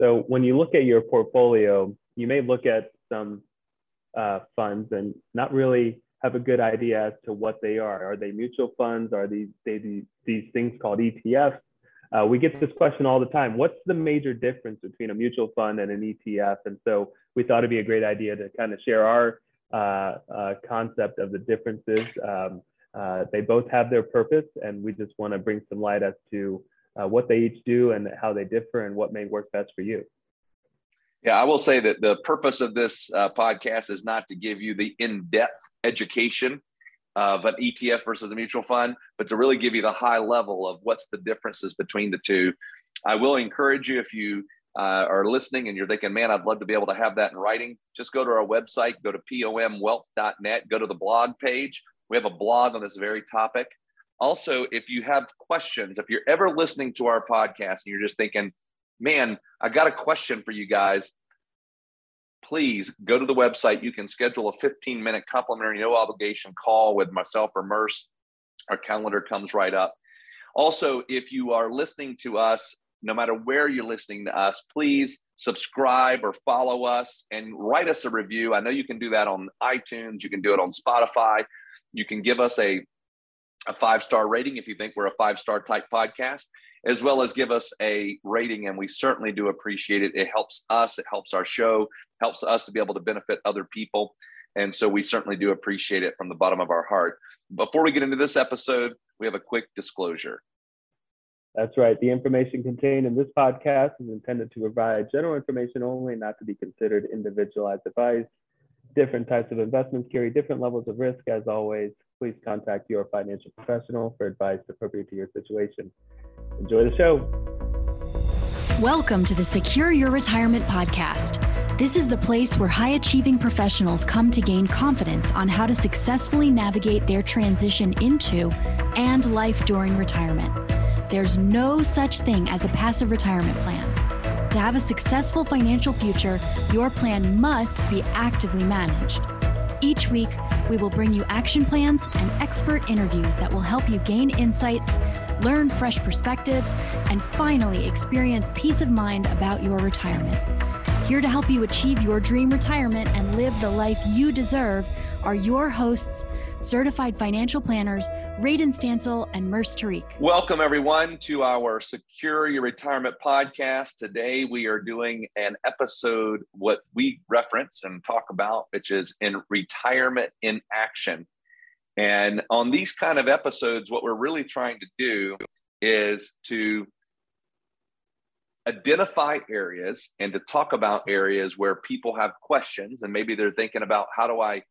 So when you look at your portfolio, you may look at some uh, funds and not really have a good idea as to what they are. Are they mutual funds? Are these they, these, these things called ETFs? Uh, we get this question all the time. What's the major difference between a mutual fund and an ETF? And so we thought it'd be a great idea to kind of share our uh, uh, concept of the differences. Um, uh, they both have their purpose, and we just want to bring some light as to uh, what they each do and how they differ and what may work best for you. Yeah, I will say that the purpose of this uh, podcast is not to give you the in depth education of an ETF versus a mutual fund, but to really give you the high level of what's the differences between the two. I will encourage you if you uh, are listening and you're thinking, man, I'd love to be able to have that in writing, just go to our website, go to pomwealth.net, go to the blog page. We have a blog on this very topic. Also, if you have questions, if you're ever listening to our podcast and you're just thinking, man, I got a question for you guys, please go to the website. You can schedule a 15 minute complimentary, no obligation call with myself or Murs. Our calendar comes right up. Also, if you are listening to us, no matter where you're listening to us, please subscribe or follow us and write us a review. I know you can do that on iTunes, you can do it on Spotify. You can give us a a five star rating if you think we're a five star type podcast, as well as give us a rating. And we certainly do appreciate it. It helps us, it helps our show, helps us to be able to benefit other people. And so we certainly do appreciate it from the bottom of our heart. Before we get into this episode, we have a quick disclosure. That's right. The information contained in this podcast is intended to provide general information only, not to be considered individualized advice. Different types of investments carry different levels of risk. As always, please contact your financial professional for advice appropriate to your situation. Enjoy the show. Welcome to the Secure Your Retirement Podcast. This is the place where high achieving professionals come to gain confidence on how to successfully navigate their transition into and life during retirement. There's no such thing as a passive retirement plan. To have a successful financial future, your plan must be actively managed. Each week, we will bring you action plans and expert interviews that will help you gain insights, learn fresh perspectives, and finally experience peace of mind about your retirement. Here to help you achieve your dream retirement and live the life you deserve are your hosts, certified financial planners, Radon Stancil and Murs Tariq. Welcome, everyone, to our Secure Your Retirement podcast. Today, we are doing an episode, what we reference and talk about, which is in retirement in action. And on these kind of episodes, what we're really trying to do is to identify areas and to talk about areas where people have questions and maybe they're thinking about how do I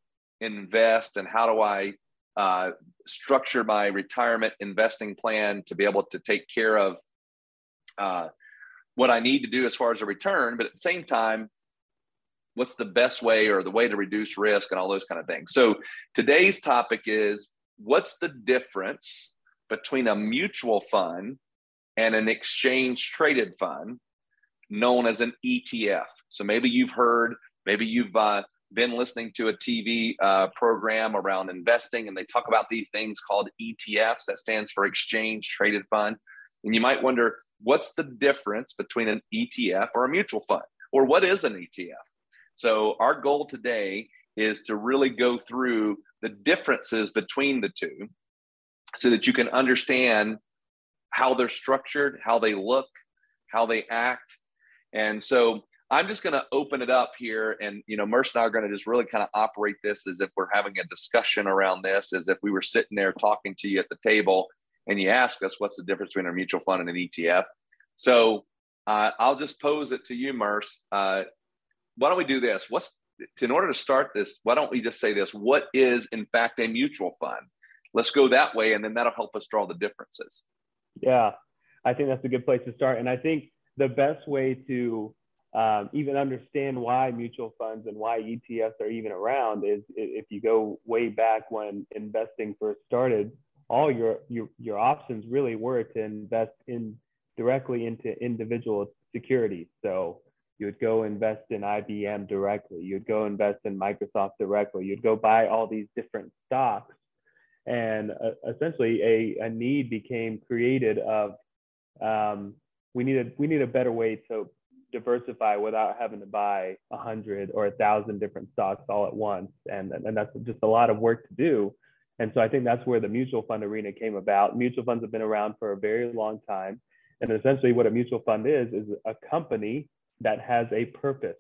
invest and how do I uh, structure my retirement investing plan to be able to take care of uh, what I need to do as far as a return, but at the same time, what's the best way or the way to reduce risk and all those kind of things. So today's topic is what's the difference between a mutual fund and an exchange traded fund known as an ETF. So maybe you've heard, maybe you've uh, been listening to a TV uh, program around investing, and they talk about these things called ETFs. That stands for Exchange Traded Fund. And you might wonder, what's the difference between an ETF or a mutual fund? Or what is an ETF? So, our goal today is to really go through the differences between the two so that you can understand how they're structured, how they look, how they act. And so, I'm just going to open it up here, and you know, Murs and I are going to just really kind of operate this as if we're having a discussion around this, as if we were sitting there talking to you at the table, and you ask us what's the difference between a mutual fund and an ETF. So uh, I'll just pose it to you, Murs. Uh, why don't we do this? What's in order to start this? Why don't we just say this? What is in fact a mutual fund? Let's go that way, and then that'll help us draw the differences. Yeah, I think that's a good place to start, and I think the best way to um, even understand why mutual funds and why ETFs are even around is if you go way back when investing first started, all your your, your options really were to invest in directly into individual securities. So you would go invest in IBM directly, you'd go invest in Microsoft directly, you'd go buy all these different stocks. And uh, essentially, a, a need became created of um, we need a we need a better way to diversify without having to buy a hundred or a thousand different stocks all at once. And, and that's just a lot of work to do. And so I think that's where the mutual fund arena came about. Mutual funds have been around for a very long time. And essentially what a mutual fund is, is a company that has a purpose,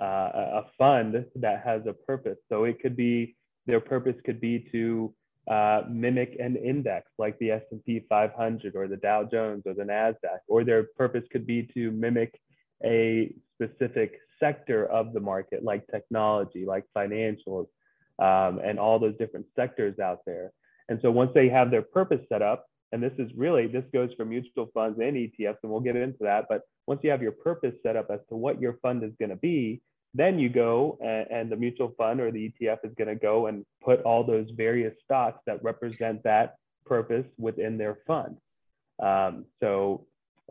uh, a fund that has a purpose. So it could be, their purpose could be to uh, mimic an index like the S&P 500 or the Dow Jones or the Nasdaq, or their purpose could be to mimic a specific sector of the market like technology, like financials, um, and all those different sectors out there. And so once they have their purpose set up, and this is really this goes for mutual funds and ETFs, and we'll get into that. But once you have your purpose set up as to what your fund is going to be, then you go and, and the mutual fund or the ETF is going to go and put all those various stocks that represent that purpose within their fund. Um, so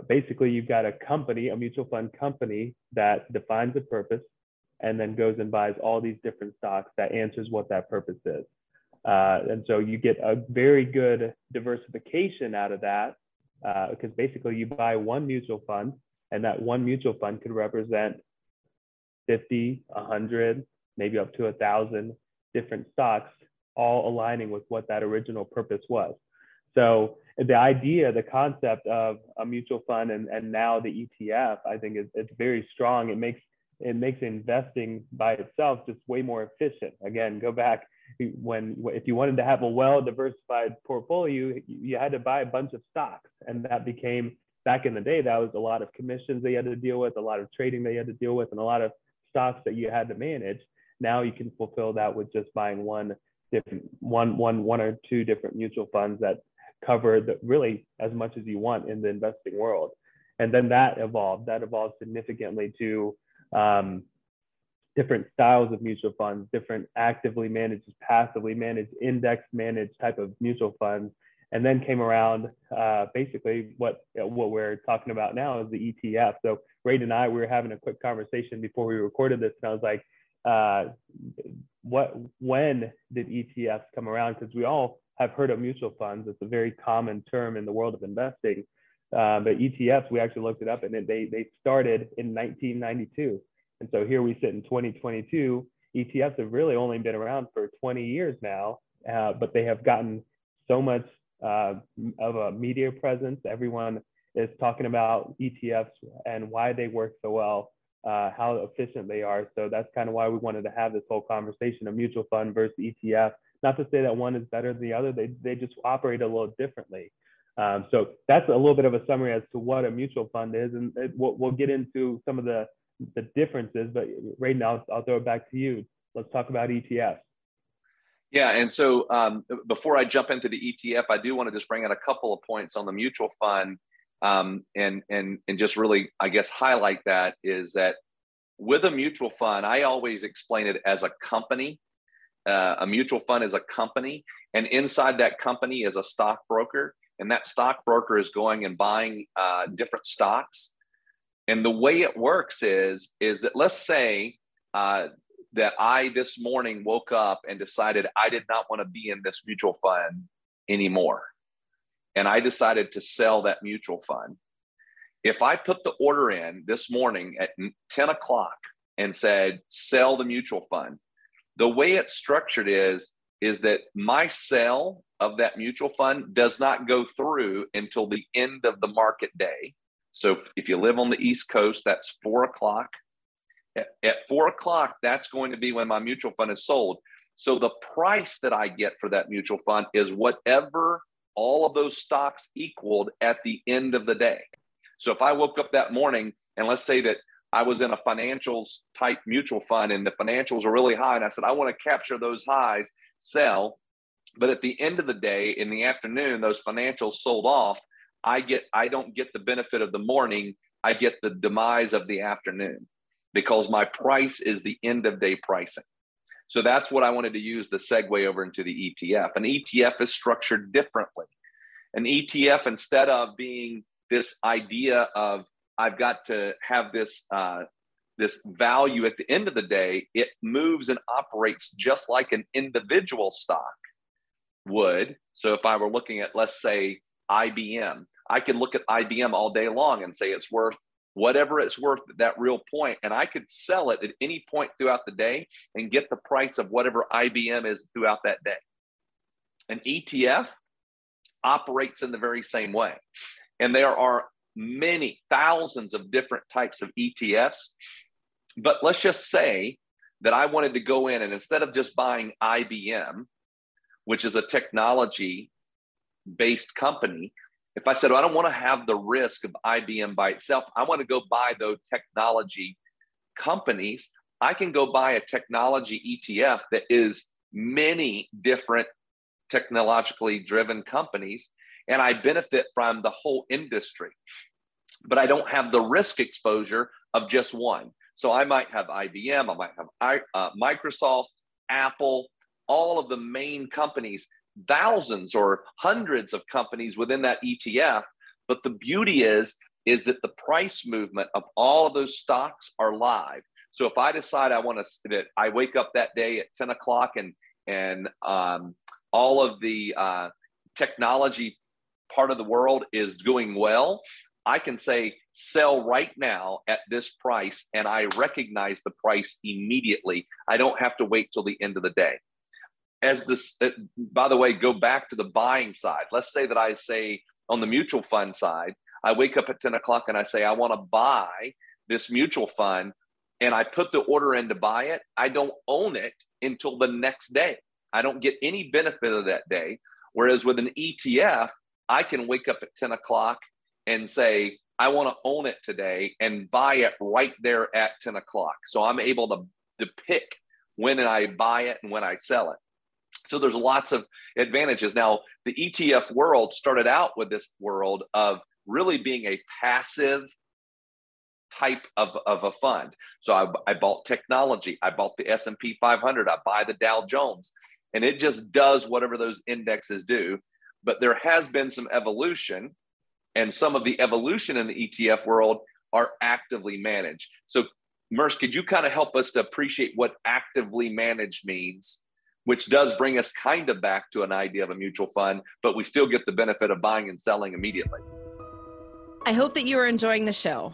basically, you've got a company, a mutual fund company that defines a purpose and then goes and buys all these different stocks that answers what that purpose is. Uh, and so you get a very good diversification out of that because uh, basically you buy one mutual fund and that one mutual fund could represent 50, 100, maybe up to a thousand different stocks, all aligning with what that original purpose was. So the idea, the concept of a mutual fund and, and now the ETF, I think is it's very strong. It makes it makes investing by itself just way more efficient. Again, go back when if you wanted to have a well diversified portfolio, you had to buy a bunch of stocks, and that became back in the day that was a lot of commissions they had to deal with, a lot of trading they had to deal with, and a lot of stocks that you had to manage. Now you can fulfill that with just buying one different one one one or two different mutual funds that cover the, really as much as you want in the investing world. And then that evolved. That evolved significantly to um, different styles of mutual funds, different actively managed, passively managed, index managed type of mutual funds. And then came around uh, basically what what we're talking about now is the ETF. So Ray and I we were having a quick conversation before we recorded this, and I was like, uh, "What? When did ETFs come around? Because we all have heard of mutual funds. It's a very common term in the world of investing. Uh, but ETFs, we actually looked it up, and they they started in 1992. And so here we sit in 2022. ETFs have really only been around for 20 years now, uh, but they have gotten so much uh, of a media presence. Everyone is talking about ETFs and why they work so well, uh, how efficient they are. So that's kind of why we wanted to have this whole conversation of mutual fund versus ETF. Not to say that one is better than the other, they, they just operate a little differently. Um, so that's a little bit of a summary as to what a mutual fund is, and it, we'll, we'll get into some of the the differences. But right now, I'll throw it back to you. Let's talk about ETFs. Yeah, and so um, before I jump into the ETF, I do want to just bring out a couple of points on the mutual fund, um, and and and just really, I guess, highlight that is that with a mutual fund, I always explain it as a company. Uh, a mutual fund is a company, and inside that company is a stockbroker, and that stockbroker is going and buying uh, different stocks and the way it works is is that let's say uh, that I this morning woke up and decided I did not want to be in this mutual fund anymore, and I decided to sell that mutual fund. If I put the order in this morning at 10 o'clock and said sell the mutual fund, the way it's structured is is that my sale of that mutual fund does not go through until the end of the market day so if, you live on the East Coast, that's four o'clock. At, at four o'clock, that's going to be when my mutual fund is sold. So the price that I get for that mutual fund is whatever all of those stocks equaled at the end of the day. So if I woke up that morning and let's say that I was in a financials type mutual fund and the financials are really high, and I said, I want to capture those highs, sell. But at the end of the day, in the afternoon, those financials sold off. I get I don't get the benefit of the morning, I get the demise of the afternoon because my price is the end of day pricing. So that's what I wanted to use the segue over into the ETF. An ETF is structured differently. An ETF, instead of being this idea of I've got to have this uh, this value at the end of the day, it moves and operates just like an individual stock would. So if I were looking at, let's say, IBM, I could look at IBM all day long and say it's worth whatever it's worth at that real point, and I could sell it at any point throughout the day and get the price of whatever IBM is throughout that day. An ETF operates in the very same way. And there are many thousands of different types of ETFs. But let's just say that I wanted to go in and instead of just buying IBM, which is a technology based company, if I said, well, I don't want to have the risk of IBM by itself, I want to go buy those technology companies, I can go buy a technology ETF that is many different technologically driven companies and I benefit from the whole industry. But I don't have the risk exposure of just one. So I might have IBM, I might have uh, Microsoft, Apple, all of the main companies, thousands or hundreds of companies within that ETF. But the beauty is, is that the price movement of all of those stocks are live. So if I decide I want to, that I wake up that day at 10 o'clock and and um, all of the uh, technology part of the world is doing well, I can say sell right now at this price and I recognize the price immediately. I don't have to wait till the end of the day. As this, uh, by the way, go back to the buying side. Let's say that I say on the mutual fund side, I wake up at 10 o'clock and I say, I want to buy this mutual fund and I put the order in to buy it. I don't own it until the next day. I don't get any benefit of that day. Whereas with an ETF, I can wake up at 10 o'clock and say, I want to own it today and buy it right there at 10 o'clock. So I'm able to, to pick when I buy it and when I sell it. So there's lots of advantages. Now, the ETF world started out with this world of really being a passive type of, of a fund. So I, I bought technology. I bought the S&P 500. I buy the Dow Jones and it just does whatever those indexes do. But there has been some evolution, and some of the evolution in the ETF world are actively managed. So, Murs, could you kind of help us to appreciate what actively managed means, which does bring us kind of back to an idea of a mutual fund, but we still get the benefit of buying and selling immediately? I hope that you are enjoying the show.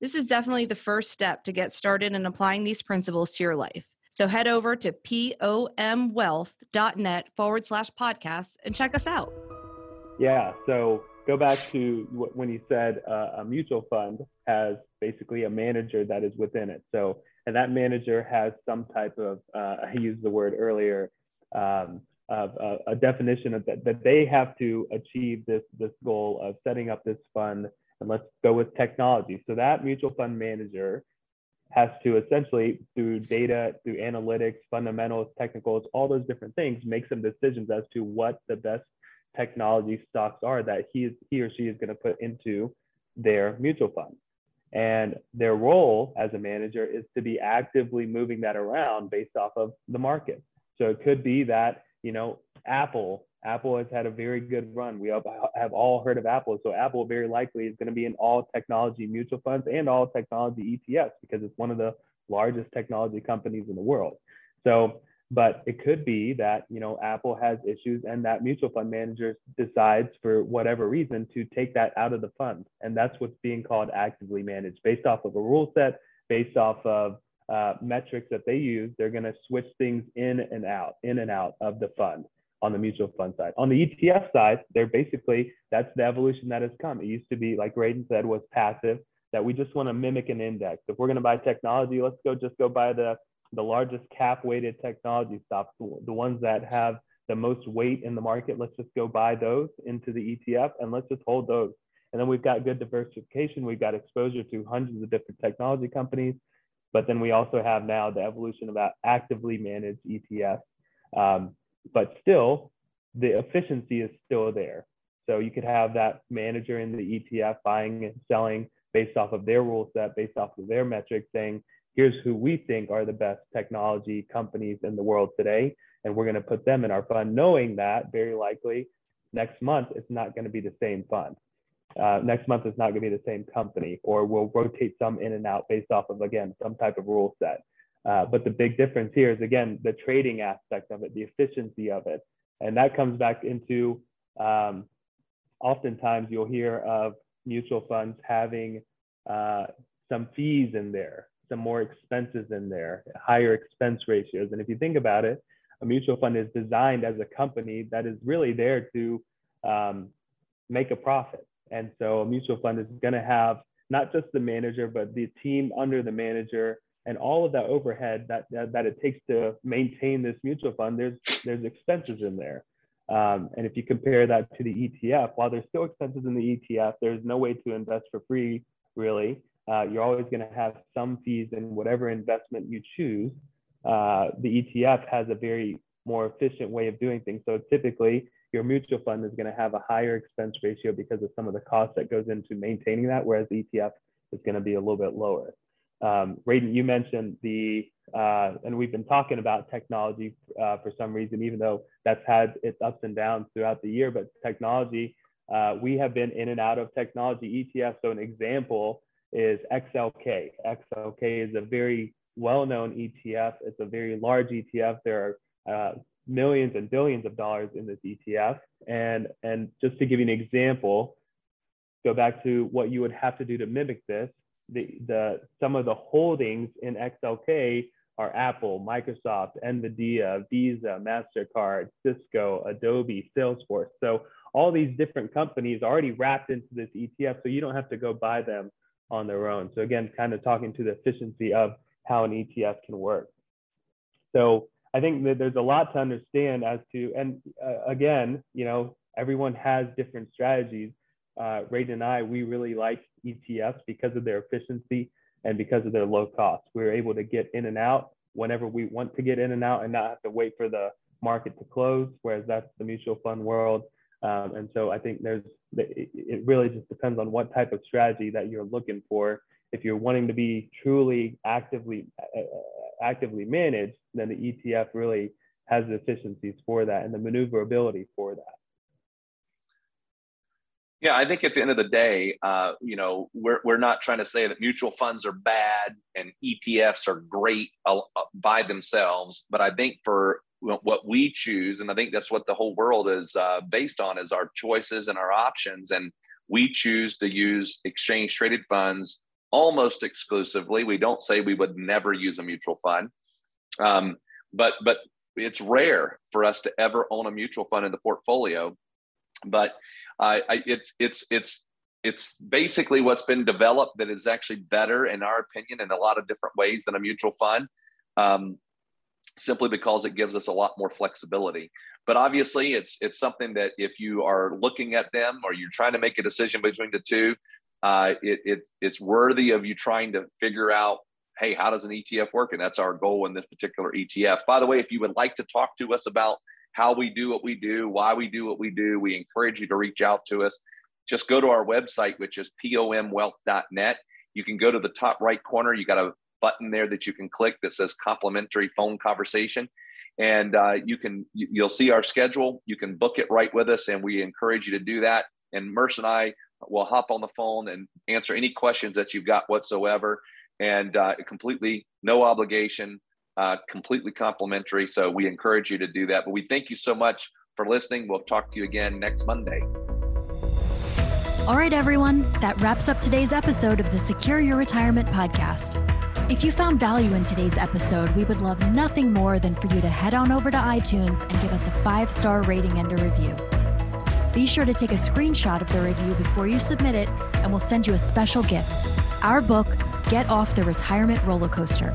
this is definitely the first step to get started in applying these principles to your life. So head over to pomwealth.net forward slash podcast and check us out. Yeah. So go back to when you said uh, a mutual fund has basically a manager that is within it. So, and that manager has some type of, uh, I used the word earlier, um, of uh, a definition of that, that they have to achieve this, this goal of setting up this fund and let's go with technology. So that mutual fund manager has to essentially, through data, through analytics, fundamentals, technicals, all those different things, make some decisions as to what the best technology stocks are that he is he or she is going to put into their mutual fund. And their role as a manager is to be actively moving that around based off of the market. So it could be that, you know, Apple Apple has had a very good run. We have, all heard of Apple. So Apple very likely is going to be in all technology mutual funds and all technology ETFs because it's one of the largest technology companies in the world. So, but it could be that, you know, Apple has issues and that mutual fund manager decides for whatever reason to take that out of the fund. And that's what's being called actively managed based off of a rule set, based off of uh, metrics that they use. They're going to switch things in and out, in and out of the fund on the mutual fund side. On the ETF side, they're basically that's the evolution that has come. It used to be, like Radon said, was passive, that we just want to mimic an index. If we're going to buy technology, let's go just go buy the the largest cap weighted technology stocks, the ones that have the most weight in the market. Let's just go buy those into the ETF and let's just hold those. And then we've got good diversification. We've got exposure to hundreds of different technology companies. But then we also have now the evolution of actively managed ETFs. Um, but still the efficiency is still there. So you could have that manager in the ETF buying and selling based off of their rule set, based off of their metrics, saying, here's who we think are the best technology companies in the world today. And we're going to put them in our fund, knowing that very likely next month it's not going to be the same fund. Uh, next month it's not going to be the same company, or we'll rotate some in and out based off of, again, some type of rule set. Uh, but the big difference here is, again, the trading aspect of it, the efficiency of it. And that comes back into um, oftentimes you'll hear of mutual funds having uh, some fees in there, some more expenses in there, higher expense ratios. And if you think about it, a mutual fund is designed as a company that is really there to um, make a profit. And so a mutual fund is going to have not just the manager, but the team under the manager and all of that overhead that, that, that it takes to maintain this mutual fund. There's there's expenses in there. Um, and if you compare that to the ETF, while there's still expenses in the ETF, there's no way to invest for free, really. Uh, you're always going to have some fees in whatever investment you choose. Uh, the ETF has a very more efficient way of doing things. So typically, your mutual fund is going to have a higher expense ratio because of some of the cost that goes into maintaining that, whereas the ETF is going to be a little bit lower. Um, Radon, you mentioned the, uh, and we've been talking about technology uh, for some reason, even though that's had its ups and downs throughout the year, but technology, uh, we have been in and out of technology ETF. So an example is XLK. XLK is a very well-known ETF. It's a very large ETF. There are uh, millions and billions of dollars in this ETF. And, and just to give you an example, go back to what you would have to do to mimic this the, the some of the holdings in XLK are Apple, Microsoft, Nvidia, Visa, Mastercard, Cisco, Adobe, Salesforce. So all these different companies already wrapped into this ETF, so you don't have to go buy them on their own. So again, kind of talking to the efficiency of how an ETF can work. So I think that there's a lot to understand as to, and uh, again, you know, everyone has different strategies. Uh, Radon and I, we really like ETFs because of their efficiency and because of their low cost. We're able to get in and out whenever we want to get in and out and not have to wait for the market to close, whereas that's the mutual fund world. Um, and so I think there's, it really just depends on what type of strategy that you're looking for. If you're wanting to be truly actively, uh, actively managed, then the ETF really has the efficiencies for that and the maneuverability for that. Yeah, I think at the end of the day, uh, you know, we're, we're not trying to say that mutual funds are bad and ETFs are great uh, uh, by themselves. But I think for what we choose, and I think that's what the whole world is uh, based on, is our choices and our options. And we choose to use exchange traded funds almost exclusively. We don't say we would never use a mutual fund, um, but but it's rare for us to ever own a mutual fund in the portfolio. But I, I it's it's it's it's basically what's been developed that is actually better in our opinion in a lot of different ways than a mutual fund um, simply because it gives us a lot more flexibility. But obviously it's it's something that if you are looking at them or you're trying to make a decision between the two uh, it, it, it's worthy of you trying to figure out hey how does an etf work? And that's our goal in this particular etf by the way if you would like to talk to us about how we do what we do, why we do what we do. We encourage you to reach out to us. Just go to our website, which is pomwealth.net. You can go to the top right corner. You got a button there that you can click that says complimentary phone conversation. And uh, you can you'll see our schedule. You can book it right with us, and we encourage you to do that. And Murs and I will hop on the phone and answer any questions that you've got whatsoever. And uh, completely no obligation, uh, completely complimentary. So we encourage you to do that. But we thank you so much for listening. We'll talk to you again next Monday. All right, everyone, that wraps up today's episode of the Secure Your Retirement podcast. If you found value in today's episode, we would love nothing more than for you to head on over to iTunes and give us a five star rating and a review. Be sure to take a screenshot of the review before you submit it, and we'll send you a special gift our book, Get Off the Retirement Roller Coaster.